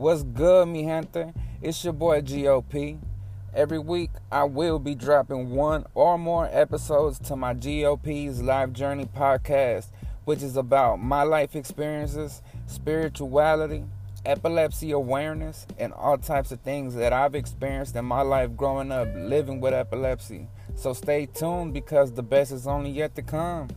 What's good, me gente? It's your boy GOP. Every week, I will be dropping one or more episodes to my GOP's Life Journey podcast, which is about my life experiences, spirituality, epilepsy awareness, and all types of things that I've experienced in my life growing up living with epilepsy. So stay tuned because the best is only yet to come.